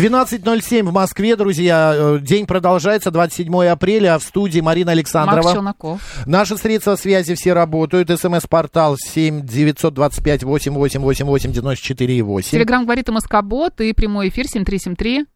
12.07 в Москве, друзья. Э, День продолжается, 27 апреля. а В студии Марина Александрова. Марк Челноков. Наши средства связи все работают. СМС-портал 7 925 8888 94 8. Телеграм говорит МСК-бот и прямой эфир 7373.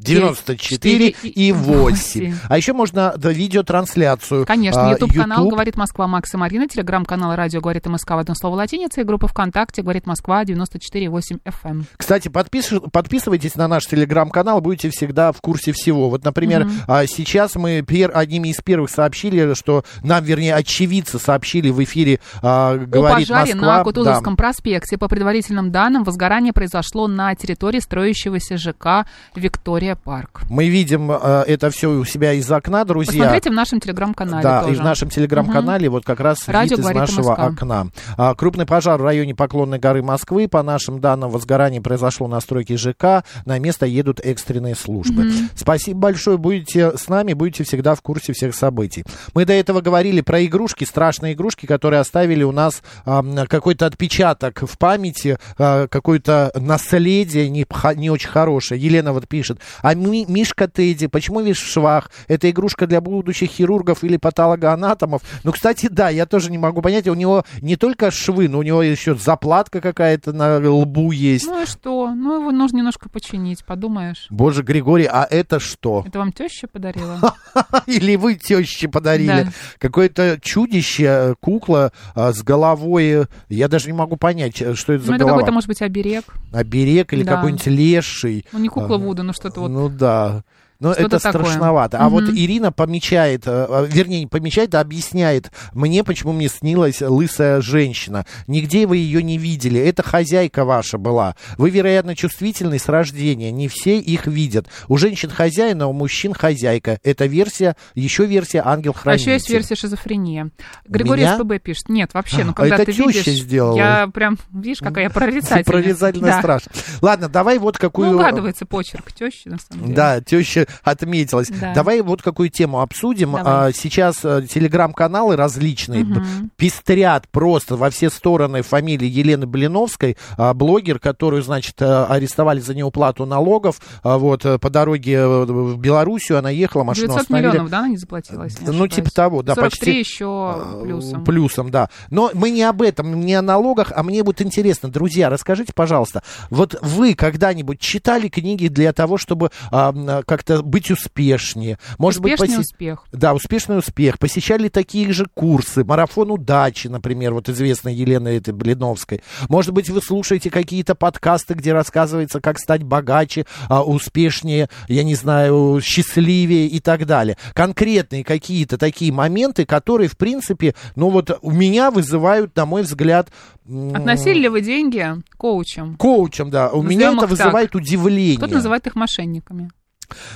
94 и 8. А еще можно да, видеотрансляцию. Конечно, А, YouTube-канал YouTube. «Говорит Москва» Макса Марина, телеграм-канал «Радио говорит МСК» в одно слово латиница и группа ВКонтакте «Говорит Москва» 94,8 FM. Кстати, подпиш- подписывайтесь на наш телеграм-канал, будете всегда в курсе всего. Вот, например, а, сейчас мы пер- одними из первых сообщили, что нам, вернее, очевидцы сообщили в эфире а, О «Говорит пожаре Москва». на Кутузовском проспекте. По предварительным данным, возгорание произошло на территории строящегося ЖК «Виктория Парк». Мы видим э, это все у себя из окна, друзья. Посмотрите в нашем телеграм-канале Да, тоже. и в нашем телеграм-канале вот как раз Радио вид из «Говорит нашего Москва». окна. А, крупный пожар в районе Поклонной горы Москвы. По нашим данным, возгорание произошло на стройке ЖК. На место едут экстренные службы. Спасибо большое. Будете с нами, будете всегда в курсе всех событий. Мы до этого говорили про игрушки, страшные игрушки, которые оставили у нас а, какой-то отпечаток в памяти, а, какое-то наследие не, не очень хорошее. Елена вот пишет. А Ми- Мишка Тедди, почему весь в швах? Это игрушка для будущих хирургов или патологоанатомов? Ну, кстати, да, я тоже не могу понять. У него не только швы, но у него еще заплатка какая-то на лбу есть. Ну и что? Ну, его нужно немножко починить, подумаешь. Боже, Григорий, а это что? Это вам теща подарила? Или вы теще подарили? Да. Какое-то чудище, э, кукла а, с головой. э, Я даже не могу понять, э, что это за Ну, это голова. какой-то, может быть, оберег. Оберег или Да. какой-нибудь леший. Ну, не кукла. Вуду, но что-то вот. Ну да. Но Что-то это такое. страшновато. А вот Мгм. Ирина помечает, э, э, вернее, не помечает, а объясняет мне, почему мне снилась лысая женщина. Нигде вы ее не видели. Это хозяйка ваша была. Вы, вероятно, чувствительны с рождения. Не все их видят. У женщин хозяина, у мужчин хозяйка. Это версия, еще версия А ангел-хранитель. еще есть версия шизофрения. Григорий меня? СПБ пишет. Нет, вообще, ну когда это ты видишь... сделала. Я прям, видишь, какая я прорицательная. Прорицательно Да. страшно. Ладно, давай вот какую... Ну, угадывается почерк тещи, на самом деле. Да, теща отметилась. Да. Давай вот какую тему обсудим. Давай. А, сейчас э, телеграм-каналы различные Мгм. пестрят просто во все стороны фамилии Елены Блиновской, а, блогер, которую, значит, э, арестовали за неуплату налогов. А, Вот э, по дороге в Белоруссию она ехала, машину 900 остановили. миллионов, да, она не заплатила, если не Ну, типа того, да, 43 почти. еще плюсом. Плюсом, да. Но мы не об этом, не о налогах, а мне будет интересно. Друзья, расскажите, пожалуйста, вот вы когда-нибудь читали книги для того, чтобы а, как-то быть успешнее? Может Успешный быть, поси- успех. Да, успешный успех. Посещали такие же курсы. Марафон удачи, например, вот известной Елены этой Блиновской. Может быть, вы слушаете какие-то подкасты, где рассказывается, как стать богаче, а, успешнее, я не знаю, счастливее и так далее. Конкретные какие-то такие моменты, которые, в принципе, ну вот у меня вызывают, на мой взгляд... Относили ли вы деньги коучам? Коучем, да. У Назовем меня это их так. вызывает удивление. Кто-то называет их мошенниками.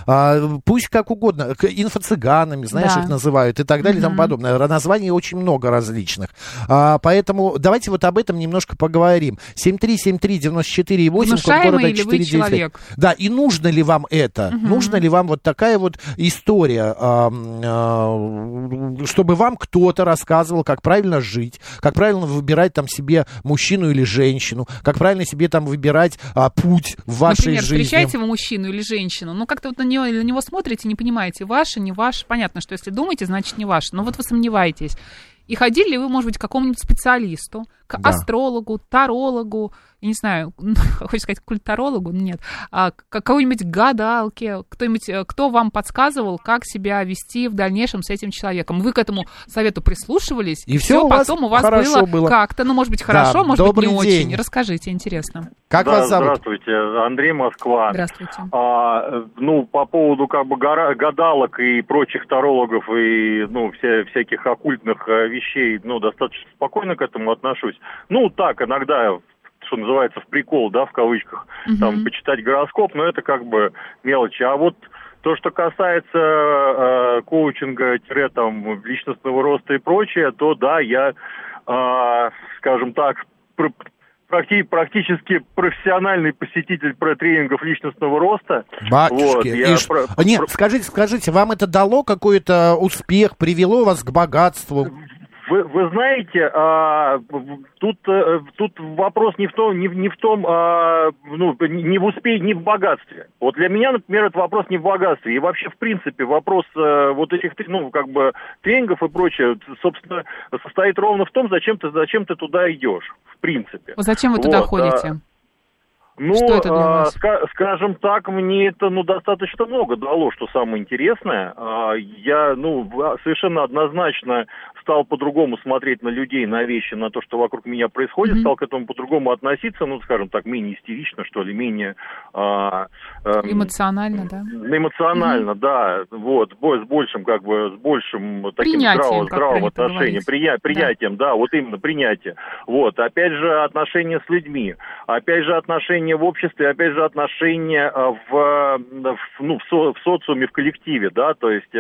А, пусть как угодно, инфо-цыганами, знаешь, Да. их называют и так далее и тому подобное. Названий очень много различных. А, поэтому давайте вот об этом немножко поговорим. 7373948, код города ли вы 495. человек? Да, и нужно ли вам это? Нужно ли вам вот такая вот история, а, а, чтобы вам кто-то рассказывал, как правильно жить, как правильно выбирать там себе мужчину или женщину, как правильно себе там выбирать а, путь в вашей Например, жизни. встречаете вы мужчину или женщину, ну как-то вот на него, на него смотрите, не понимаете, ваше, не ваше. Понятно, что если думаете, значит не ваше. Но вот вы сомневаетесь. И ходили ли вы, может быть, к какому-нибудь специалисту, к Да. астрологу, тарологу, я не знаю, хочешь сказать культурологу, нет, а, к какой-нибудь гадалке, кто-нибудь, э, кто вам подсказывал, как себя вести в дальнейшем с этим человеком. Вы к этому совету прислушивались, И всё у вас потом у вас было, было. как-то, ну, может быть, Да, хорошо, может быть, не день. очень. Расскажите, интересно. Как да, вас зовут? Здравствуйте, Андрей Москва. Здравствуйте. А, ну, по поводу как бы гадалок и прочих тарологов и ну вся, всяких оккультных э, вещей, ну достаточно спокойно к этому отношусь. Ну так иногда что называется в прикол, да, в кавычках, там почитать гороскоп, но это как бы мелочи. А вот то, что касается э, коучинга, тире, там личностного роста и прочее, то да, я, э, скажем так, пр- практи- практически профессиональный посетитель про тренингов личностного роста. Батюшки. Вот, я И ш- про- Нет, про- скажите, скажите, вам это дало какой-то успех, привело вас к богатству? Вы, вы знаете, а, тут, э, тут вопрос не в том, не, в- не в том, а, ну, не в успехе, не в богатстве. Вот для меня, например, это вопрос не в богатстве. И вообще, в принципе, вопрос э, вот этих, ну, как бы, тренингов и прочее, собственно, состоит ровно в том, зачем ты, зачем ты туда идешь, в принципе. Зачем вы туда Вот, ходите? а, Ну, а, вас? ска- скажем так, мне это ну достаточно много дало, что самое интересное. А, я ну в- совершенно однозначно стал по-другому смотреть на людей, на вещи, на то, что вокруг меня происходит, Мгм. стал к этому по-другому относиться, ну, скажем так, менее истерично, что ли, менее а, эм, Эмоционально, да? Эмоционально, да, вот, с большим, как бы, с большим таким здравым, здравым отношением, прия- принятием, да. вот именно принятие. Вот, опять же, отношения с людьми, опять же, отношения в обществе, опять же, отношения а, в, э, в, ну, в, со- в социуме, в коллективе, да, то есть э,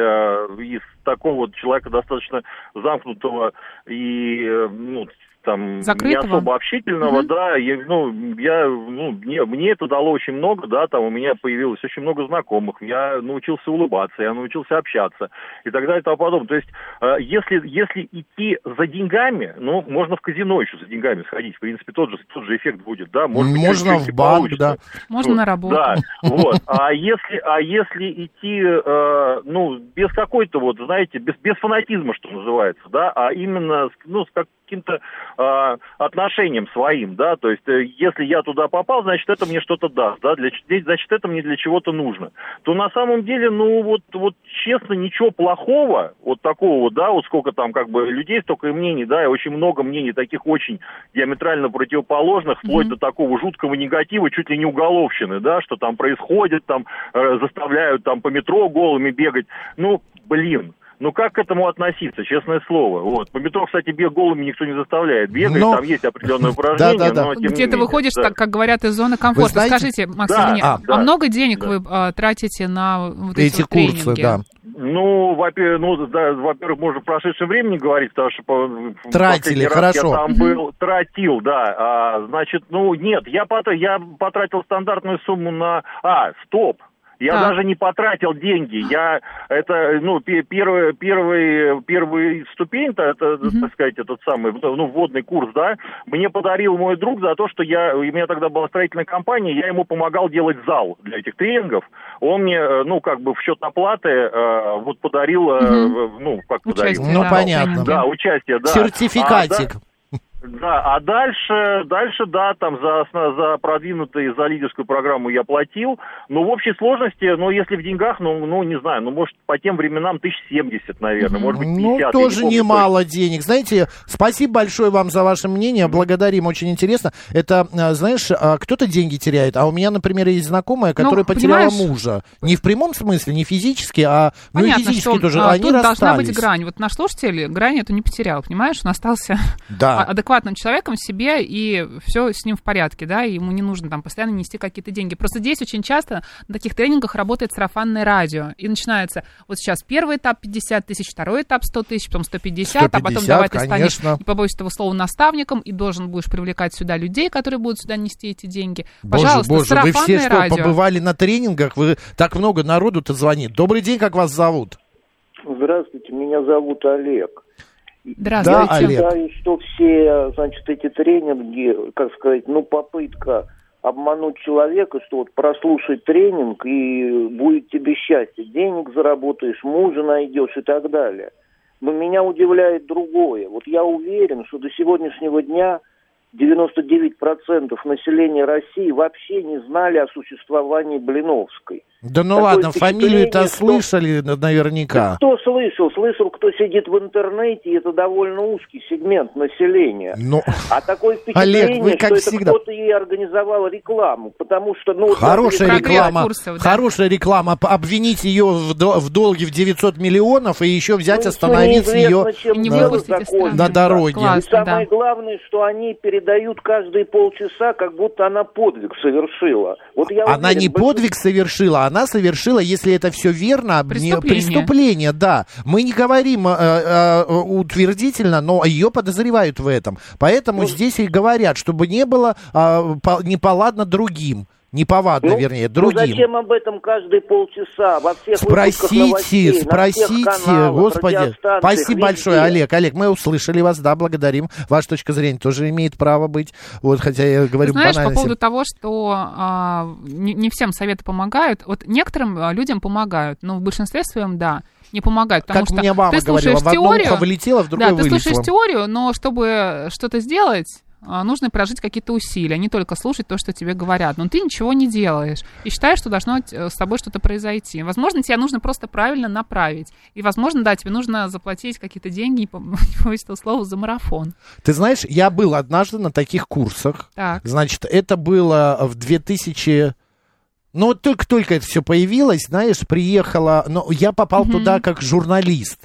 из такого вот человека достаточно замкнутого и, э, ну, там, не Закрытого? особо общительного, Мгм. да, я, ну, я, ну, мне, мне это дало очень много, да, там у меня появилось очень много знакомых, я научился улыбаться, я научился общаться и так далее и тому подобное. То есть, э, если, если идти за деньгами, ну, можно в казино еще за деньгами сходить, в принципе, тот же, тот же эффект будет, да, может быть, Можно в банк, получится. да. Можно Вот, на работу. Да, вот. А если, а если идти, э, ну, без какой-то вот, знаете, без, без фанатизма, что называется, да, а именно, ну, с каким-то э, отношением своим, да, то есть, э, если я туда попал, значит, это мне что-то даст, да, для, значит, это мне для чего-то нужно, то на самом деле, ну, вот, вот, честно, ничего плохого, вот такого да, вот сколько там, как бы, людей, столько и мнений, да, и очень много мнений таких очень диаметрально противоположных, вплоть до такого жуткого негатива, чуть ли не уголовщины, да, что там происходит, там э, заставляют там по метро голыми бегать. Ну, блин, ну как к этому относиться, честное слово. Вот. По метро, кстати, бег голыми никто не заставляет бегать, Но- там есть определенные упражнения, Да-да-да. но тем не Где ты выходишь, да. так, как говорят, из зоны комфорта. знаете- Скажите, Максим, Да, мне, а, а, да, много денег да. вы а, тратите на вот Эти эти, вот курсы, тренинги? да. Ну, во-первых, ну, да, во-первых, можно в прошедшем времени говорить, потому что по, Тратили, хорошо. я там был, тратил, да. А, значит, ну, нет, я, пот- я потратил стандартную сумму на... А, стоп, я Так. даже не потратил деньги. Я это, ну, пе- первый, первый, первый ступень-то, это, так сказать, этот самый, ну, вводный курс, да, мне подарил мой друг за то, что я, у меня тогда была строительная компания, я ему помогал делать зал для этих тренингов. Он мне, э, ну, как бы в счет оплаты, э, вот подарил, э, ну, как подарил? Участие, Ну, да, понятно. Да, участие, да. Сертификатик. А, да, да, а дальше, дальше, да, там за, за продвинутую, за лидерскую программу я платил. Но в общей сложности, ну, если в деньгах, ну, ну не знаю, ну, может, по тем временам 1070, наверное, может быть, 50. Ну, я не тоже помню немало денег. Знаете, спасибо большое вам за ваше мнение, благодарим, очень интересно. Это, а, знаешь, а, кто-то деньги теряет, а у меня, например, есть знакомая, которая потеряла Ну, понимаешь- мужа. Не в прямом смысле, не физически, а ну, и Понятно, физически что тоже. а, Они тут должна быть расстались. грань. Вот наш слушатель грань эту не потерял, понимаешь? Он остался Да. а- адекватным человеком в себе, и все с ним в порядке, да, и ему не нужно там постоянно нести какие-то деньги. Просто здесь очень часто на таких тренингах работает сарафанное радио, и начинается вот сейчас первый этап 50 тысяч, второй этап 100 тысяч, потом 150, а потом 150, давай ты станешь, не побоюсь этого слова, наставником, и должен будешь привлекать сюда людей, которые будут сюда нести эти деньги. Пожалуйста, боже, боже, вы все сарафанное что, радио. побывали на тренингах? Вы так много народу-то звонит. Добрый день, как вас зовут? Здравствуйте, меня зовут Олег. Здравствуйте. Да, Олег. Считаю, что все, значит, эти тренинги, как сказать, ну, попытка обмануть человека, что вот прослушай тренинг и будет тебе счастье, денег заработаешь, мужа найдешь и так далее. Но меня удивляет другое. Вот я уверен, что до сегодняшнего дня 99% населения России вообще не знали о существовании Блиновской. Да ну Такое ладно, фамилию-то что- слышали на- наверняка. Кто слышал? Слышал, кто сидит в интернете, и это довольно узкий сегмент населения. Ну, А такое впечатление, Олег, вы, как что это всегда- кто-то ей организовал рекламу, потому что, ну... Хорошая реклама, курсов, да. хорошая реклама. Обвинить ее в, до- в долге в 900 миллионов и еще взять, ну, остановить ее закончится. на дороге. И Классно, самое да. главное, что они передают каждые полчаса, как будто она подвиг совершила. Вот я Она уверен, не большинство- подвиг совершила, она совершила, если это все верно, не- Преступление. преступление, да. Мы не говорим э, э, утвердительно, но ее подозревают в этом. Поэтому Ну, здесь и говорят, чтобы не было э, по- неповадно другим. Неповадно, Ну, вернее, ну другим. зачем об этом каждые полчаса во всех Спросите, новостей, на всех спросите, каналах, господи. Спасибо везде? большое, Олег. Олег, мы услышали вас, да, благодарим. Ваша точка зрения тоже имеет право быть. Вот, хотя я Ты говорю знаешь, по поводу того, что а, не, не всем советы помогают, вот некоторым а, людям помогают, но в большинстве своем, да, не помогают, потому Как что мне мама ты говорила, слушаешь в одно теорию, ухо влетело, в другое да, ты вылетело. слушаешь теорию, но чтобы что-то сделать, нужно прожить какие-то усилия, не только слушать то, что тебе говорят. Но ты ничего не делаешь и считаешь, что должно э, с тобой что-то произойти. Возможно, тебе нужно просто правильно направить. И, возможно, да, тебе нужно заплатить какие-то деньги, не пом- не побоюсь этого слова, за марафон. Ты знаешь, я был однажды на таких курсах. Так. Значит, это было в 2000... Ну, вот только-только это все появилось, знаешь, приехала... Но я попал туда как журналист.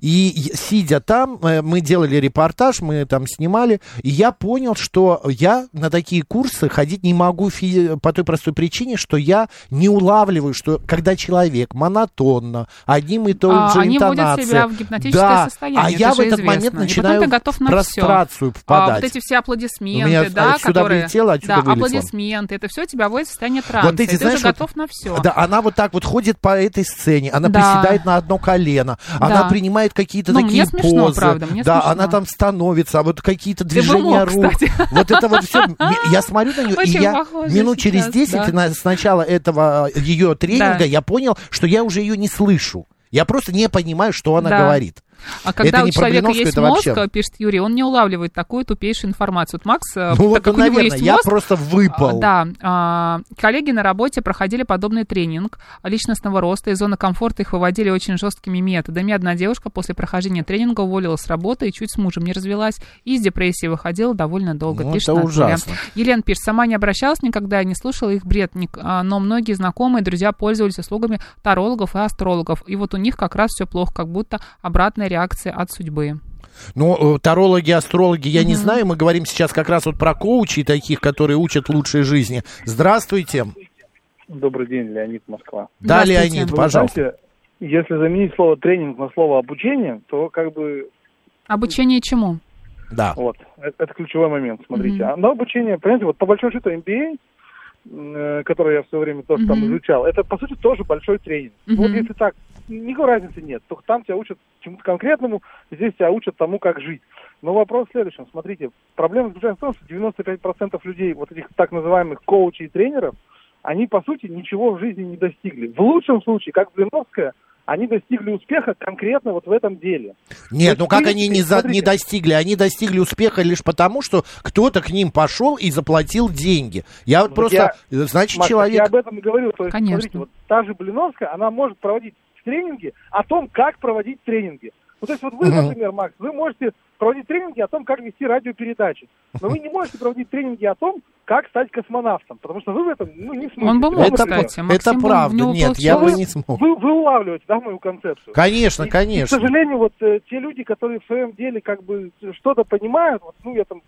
И сидя там, э, мы делали репортаж, мы там снимали, и я понял, что я на такие курсы ходить не могу фи- по той простой причине, что я не улавливаю, что когда человек монотонно, одним и том А, же они интонация... себя в гипнотическое да, состояние, А я в этот известно. момент И начинаю ты готов на прострацию А, впадать. вот эти все аплодисменты, У меня да, сюда которые... влетело, отсюда да, вылетело. аплодисменты, это все тебя вводит в состояние транса. Вот эти, и знаешь, уже вот- готов на все. Да, она вот так вот ходит по этой сцене, она Да. приседает на одно колено, она Да. принимает какие-то Ну, такие мне смешно, позы. правда, мне да, смешно. она там становится, а вот какие-то движения мог, рук. кстати. Вот это вот все. Я смотрю на нее, и я минут через сейчас, 10 да. на- с начала этого ее тренинга Да. я понял, что я уже ее не слышу. Я просто не понимаю, что она Да. говорит. А когда Это у человека есть это мозг, вообще. пишет Юрий, он не улавливает такую тупейшую информацию. Вот Макс, э, Ну вот, как у него наверное, есть я мозг, просто выпал. а, Да, а, коллеги на работе проходили подобный тренинг личностного роста. Из зоны комфорта их выводили очень жесткими методами. Одна девушка после прохождения тренинга уволилась с работы и чуть с мужем не развелась. И из депрессии выходила довольно долго. Ну, пишет это ужасно. Елена пишет, сама не обращалась никогда, не слушала их бред, а, но многие знакомые, друзья пользовались услугами тарологов и астрологов. И вот у них как раз все плохо, как будто обратная реакция от судьбы. Ну, э, тарологи, астрологи, я не знаю. Мы говорим сейчас как раз вот про коучей таких, которые учат лучшей жизни. Здравствуйте. Добрый день, Леонид Москва. Да. Леонид, Вы пожалуйста. знаете, если заменить слово тренинг на слово обучение, то как бы Обучение чему? Да. вот, это, это ключевой момент, смотрите. Мгм. А на обучение, понимаете, вот по большому счету MBA, который я в свое время тоже там Мгм. изучал, это по сути тоже большой тренинг. Мгм. Вот если так, никакой разницы нет. Только там тебя учат чему-то конкретному, здесь тебя учат тому, как жить. Но вопрос в следующем. Смотрите, проблема заключается в том, что 95% людей, вот этих так называемых коучей и тренеров, они, по сути, ничего в жизни не достигли. В лучшем случае, как Блиновская, они достигли успеха конкретно вот в этом деле. Нет, ну как они не, за- не достигли? Они достигли успеха лишь потому, что кто-то к ним пошел и заплатил деньги. Я вот Вот просто, значит, Маш, человек... Я об этом и говорю. То есть, Конечно. смотрите, вот та же Блиновская, она может проводить тренинги о том, как проводить тренинги. Ну, то есть вот вы, например, Макс, вы можете проводить тренинги о том, как вести радиопередачи. Но вы не можете проводить тренинги о том, как стать космонавтом, потому что вы в этом ну, не сможете. Он бы мог, это, кстати. Максим это правда. него Нет, я бы не смог. Вы, вы улавливаете, да, мою концепцию? Конечно, И, и, к конечно. сожалению, вот э, те люди, которые в своем деле как бы что-то понимают, вот, ну, я там,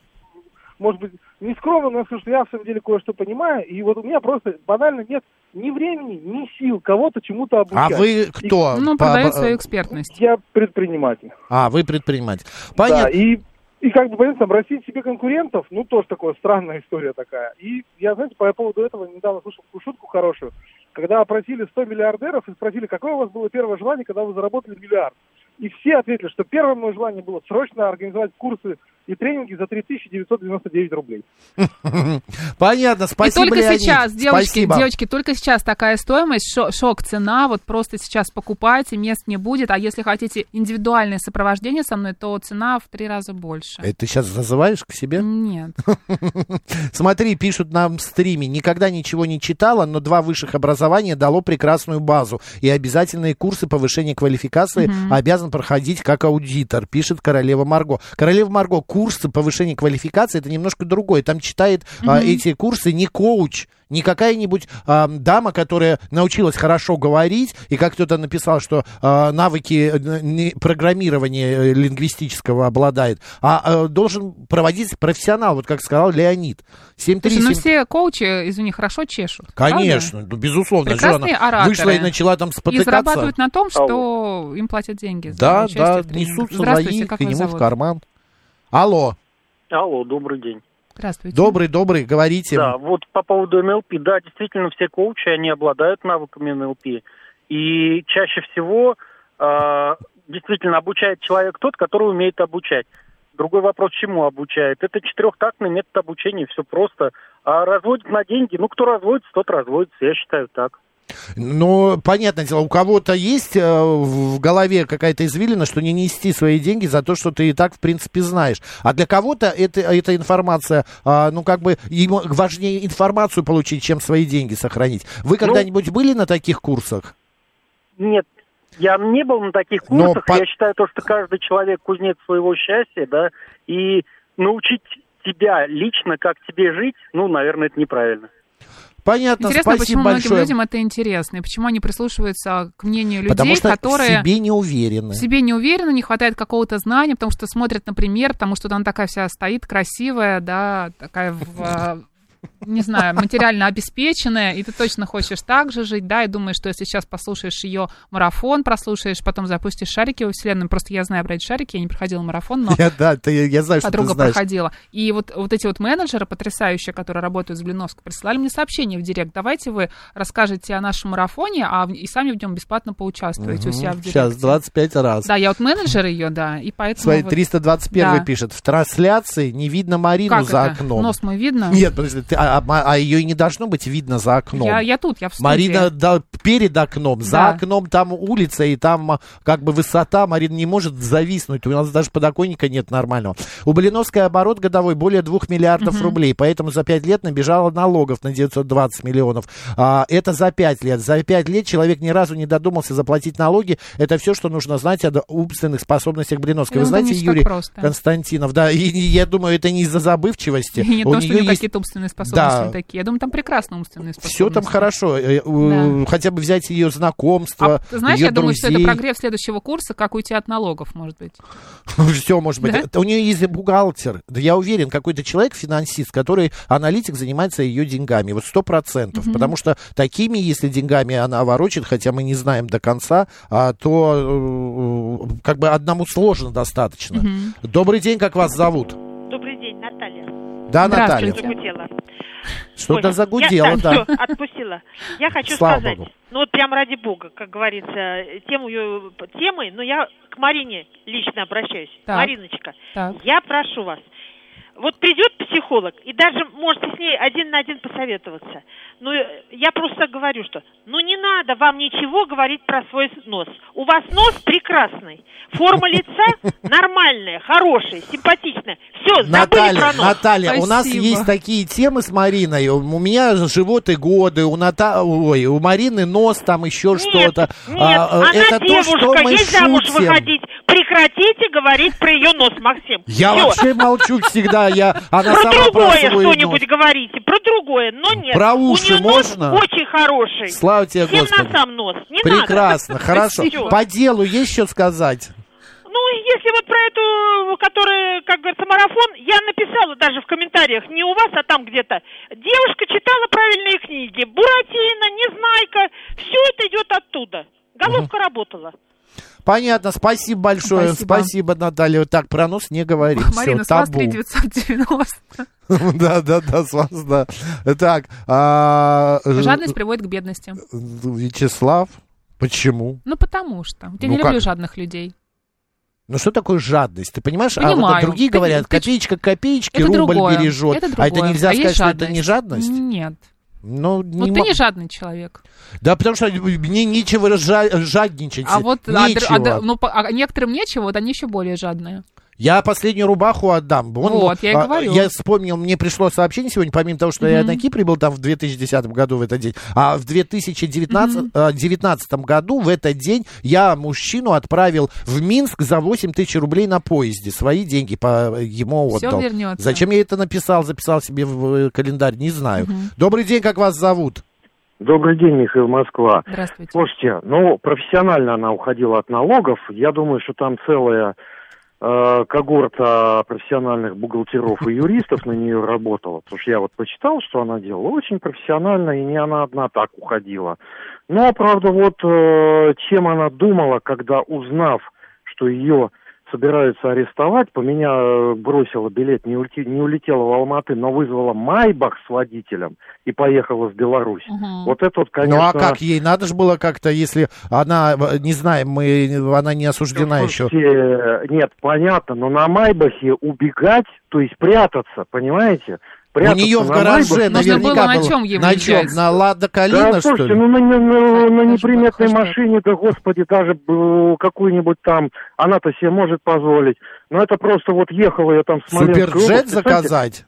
может быть, не скромно, скажу, что я в своем деле кое-что понимаю, и вот у меня просто банально нет ни времени, ни сил кого-то чему-то А обучать. вы кто? Ну, По- продает по- свою экспертность. Я предприниматель. А, вы предприниматель. Да, Понятно. и, и как бы, понятно, там, растить себе конкурентов, ну, тоже такая странная история такая. И я, знаете, по поводу этого недавно слышал такую шутку хорошую. Когда опросили 100 миллиардеров и спросили, какое у вас было первое желание, когда вы заработали миллиард. И все ответили, что первое мое желание было срочно организовать курсы и тренинги за 3999 рублей. Понятно, спасибо, И только Леонид. сейчас, девочки, Спасибо. девочки, только сейчас такая стоимость, шо- шок цена, вот просто сейчас покупайте, мест не будет, а если хотите индивидуальное сопровождение со мной, то цена в три раза больше. Это ты сейчас зазываешь к себе? Нет. Смотри, пишут нам в стриме, никогда ничего не читала, но два высших образования дало прекрасную базу. И обязательные курсы повышения квалификации обязан проходить как аудитор, пишет королева Марго. Королева Марго, курсы повышения квалификации это немножко другое. Там читает а, эти курсы не коуч, не какая-нибудь а, дама, которая научилась хорошо говорить, и как кто-то написал, что а, навыки э, программирования э, лингвистического обладает, а, а, должен проводить профессионал, вот как сказал Леонид. 737... Слушай, ну все коучи, извини, хорошо чешут. правда? Конечно, ну, безусловно. Прекрасные она ораторы. вышла и начала там И спотыкаться. зарабатывают на том, что им платят деньги. за Да, да, в Здравствуйте, свои к нему в зовут? карман. Алло, Алло, добрый день. Здравствуйте. добрый, добрый, говорите. Да, вот по поводу НЛП, да, действительно, все коучи, они обладают навыками НЛП. И чаще всего э, действительно обучает человек тот, который умеет обучать. Другой вопрос, чему обучает? Это четырехтактный метод обучения, все просто. А разводит на деньги, ну, кто разводится, тот разводится, я считаю так. Ну, понятное дело, у кого-то есть э, в голове какая-то извилина, что не нести свои деньги за то, что ты и так, в принципе, знаешь. А для кого-то это, эта информация, а, ну, как бы, ему важнее информацию получить, чем свои деньги сохранить. Ну, Вы когда-нибудь были на таких курсах? Нет, я не был на таких Но курсах. по- Я считаю то, что каждый человек кузнец своего счастья, да, и научить тебя лично, как тебе жить, ну, наверное, это неправильно. Понятно, Интересно, спасибо почему большое. многим людям это интересно, и почему они прислушиваются к мнению людей, Потому что которые в себе не уверены. в себе не уверены, не хватает какого-то знания, потому что смотрят, например, потому что она такая вся стоит, красивая, да, такая в, э, не знаю, материально обеспеченная, и ты точно хочешь так же жить, да, и думаешь, что если сейчас послушаешь ее марафон, прослушаешь, потом запустишь шарики во вселенную, просто я знаю брать шарики, я не проходила марафон, но Я, да, ты- я знаю, что ты подруга знаешь. проходила. И вот, вот эти вот менеджеры потрясающие, которые работают с Блиновской, присылали мне сообщение в директ. Давайте вы расскажете о нашем марафоне, а в- и сами в нем бесплатно поучаствуете у себя в директе. Сейчас 25 раз. Да, я вот менеджер ее, да, и поэтому... Свои вот- 321 Да. пишет. В трансляции не видно Марину Как за это? окном. Нос мой видно? Нет, подожди, ты- а, а- а ее и не должно быть видно за окном. Я, я тут, я в студии. Марина да, перед окном, за Да. окном там улица, и там а, как бы высота, Марина не может зависнуть, у нас даже подоконника нет нормального. У Блиновской оборот годовой более 2 миллиардов рублей, поэтому за 5 лет набежало налогов на 920 миллионов. А, это за 5 лет. За 5 лет человек ни разу не додумался заплатить налоги. Это все, что нужно знать о умственных способностях Блиновской. Я Вы знаете, Юрий. Константинов, да, и, и я думаю, это не из-за забывчивости. И не У то, что у нее есть какие-то умственные способности Да. Такие. Я думаю, там прекрасно умственные способности. все там хорошо. Э, э, Хотя бы взять ее знакомство, А знаешь, ее я думаю, что это друзей. прогрев следующего курса, как уйти от налогов, может быть. Все может быть. Да? У нее есть бухгалтер. Да я уверен, какой-то человек, финансист, который аналитик, занимается ее деньгами. Вот сто процентов. Потому что такими, если деньгами она ворочит, хотя мы не знаем до конца, а, то э, как бы одному сложно достаточно. Добрый день, как вас зовут? Добрый день, Наталья. Да, Наталья. Здравствуйте. Что-то загудело, я, да. всё, отпустила. Я хочу Слава сказать, Богу. ну вот прям ради бога, как говорится, тему ее темы, но я к Марине лично обращаюсь. Так. Мариночка, Так. я прошу вас, вот придет психолог, и даже можете с ней один на один посоветоваться. Ну, э, я просто говорю, что ну не надо вам ничего говорить про свой нос. У вас нос прекрасный. Форма лица нормальная, хорошая, симпатичная. Все, забыли Наталья, про нос. Наталья, у нас Спасибо. есть такие темы с Мариной. У меня живот и годы, у Ната... Ой, у Марины нос там еще Нет, что-то. Нет, А, э, она это девушка, то, что мы ей замуж шутим. выходить. Прекратите говорить про ее нос, Максим. Я Всё. вообще молчу всегда, я, она Про сама другое про что-нибудь нос. говорите, про другое, но нет. Про У уши неё нос можно? очень хороший. Слава тебе, Всем Господи. на сам нос. Не Прекрасно, надо. хорошо. Всё. По делу есть что сказать? Ну, если вот про эту, которая, как говорится, марафон, я написала даже в комментариях, не у вас, а там где-то. Девушка читала правильные книги. Буратино, Незнайка, все это идет оттуда. Головка работала. Понятно, спасибо большое. Спасибо. Спасибо, Наталья. Так, про нос не говорим. Марина, Все, с вас табу. 3990. Да, да, да, с вас, да. Так, а, э, Жадность приводит к бедности. Вячеслав, почему? Ну, потому что. Я Ну, не люблю жадных людей. Ну что такое жадность? Ты понимаешь? А вот Понимаю. другие Ты- говорят, ты- копеечка к копеечке, Это рубль другое. бережет. Это а это нельзя А сказать, что это не жадность? Нет. Ну, Вот не ты не жадный человек. Да, потому что мне нечего жа- жадничать. А вот а др- нечего. а др- ну, а некоторым нечего, вот они еще более жадные. Я последнюю рубаху отдам. Вон, Вот, я и а, говорю. Я вспомнил, мне пришло сообщение сегодня, помимо того, что я Мгм. на Кипре был там в 2010 году в этот день, а в 2019 а, 19 году в этот день я мужчину отправил в Минск за 8 тысяч рублей на поезде. Свои деньги по ему отдал. вернется. Зачем я это написал, записал себе в э, календарь, не знаю. Мгм. Добрый день, как вас зовут? Добрый день, Михаил Москва. Здравствуйте. Слушайте, ну, профессионально она уходила от налогов. Я думаю, что там целая когорта профессиональных бухгалтеров и юристов на нее работала. Потому что я вот почитал, что она делала. Очень профессионально, и не она одна так уходила. Но, правда, вот э, чем она думала, когда узнав, что ее собираются арестовать, по меня э, бросила билет, не, улети- не улетела в Алматы, но вызвала Майбах с водителем и поехала в Беларусь. Вот это вот, конечно... Ну а как ей надо же было как-то, если она, э, не знаем, мы, она не осуждена еще. Слушайте, э, Нет, понятно, но на Майбахе убегать, то есть прятаться, понимаете? У нее в на гараже Майбахе- наверняка было- На чем? На Лада Калина, да, что слушайте, ли? ну на, на- на- на неприметной машине, да господи, даже какую-нибудь там, она-то себе может позволить. Но это просто вот ехала я там в Смоленскую Суперджет заказать?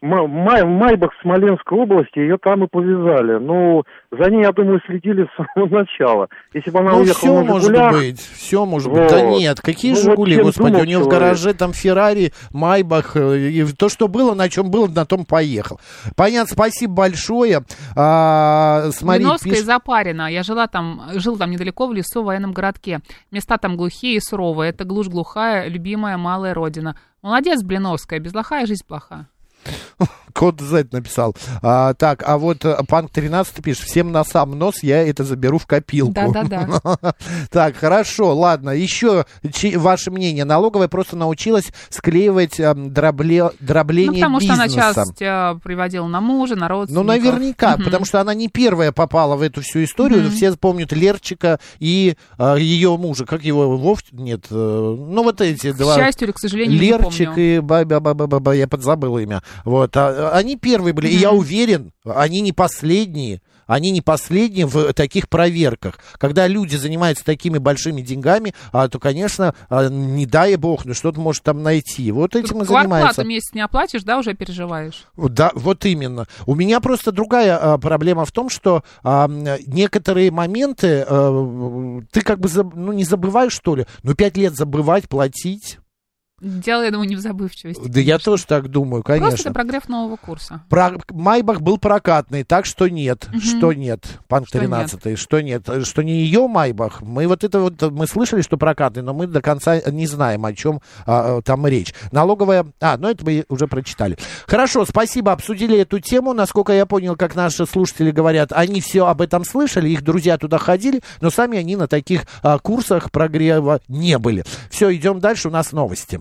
Май, Майбах в Смоленской области, ее там и повязали. Ну, за ней, я думаю, следили с самого начала. Если бы она Ну, уехала все на может «Жигулях», быть, все может быть. Да Вот. нет, какие Ну, вот Жигули, чем господи, думал у нее в человек. гараже там Феррари, Майбах, э, и то, что было, на чем было, на том поехал. Понятно, спасибо большое. А, смотри, Леновская пишет- Запарина. Я жила там, жил там недалеко в лесу в военном городке. Места там глухие и суровые. Это глушь глухая, любимая малая родина. Молодец, Блиновская, без лоха и жизнь плоха. Код Z написал. А, так, а вот э, Панк 13 пишет, всем на сам нос я это заберу в копилку. Да-да-да. Так, хорошо, ладно. Еще ваше мнение. Налоговая просто научилась склеивать эм, дробле- Ну, дробление потому что она часть э, приводила на мужа, на Ну, родственников. наверняка, Мгм. потому что она не первая попала в эту всю историю. Все помнят Лерчика и э, ее мужа. Как его? Вов? Нет. э, ну, вот эти К два. счастью или к сожалению, Лерчик и я подзабыл имя. Вот. а, они первые были. И я уверен, они не последние. Они не последние в таких проверках. Когда люди занимаются такими большими деньгами, а, то, конечно, а, не дай бог, ну что-то может там найти. Вот этим и занимается. Квартплату месяц не оплатишь, да, уже переживаешь. Да, вот именно. У меня просто другая а, проблема в том, что а, некоторые моменты а, ты как бы заб- ну, не забываешь, что ли. Ну, пять лет забывать, платить. Дело, я думаю, не в забывчивости. Да я тоже так думаю, Просто конечно. это прогрев нового курса. Про... Майбах был прокатный, так что нет. Мгм. Что нет? Панк Что 13 что нет? Что не ее Майбах. Мы вот это вот, мы слышали, что прокатный, но мы до конца не знаем, о чем а, там речь. Налоговая... А, ну это мы уже прочитали. Хорошо, спасибо, обсудили эту тему. Насколько я понял, как наши слушатели говорят, они все об этом слышали, их друзья туда ходили, но сами они на таких а, курсах прогрева не были. Все, идем дальше, у нас новости.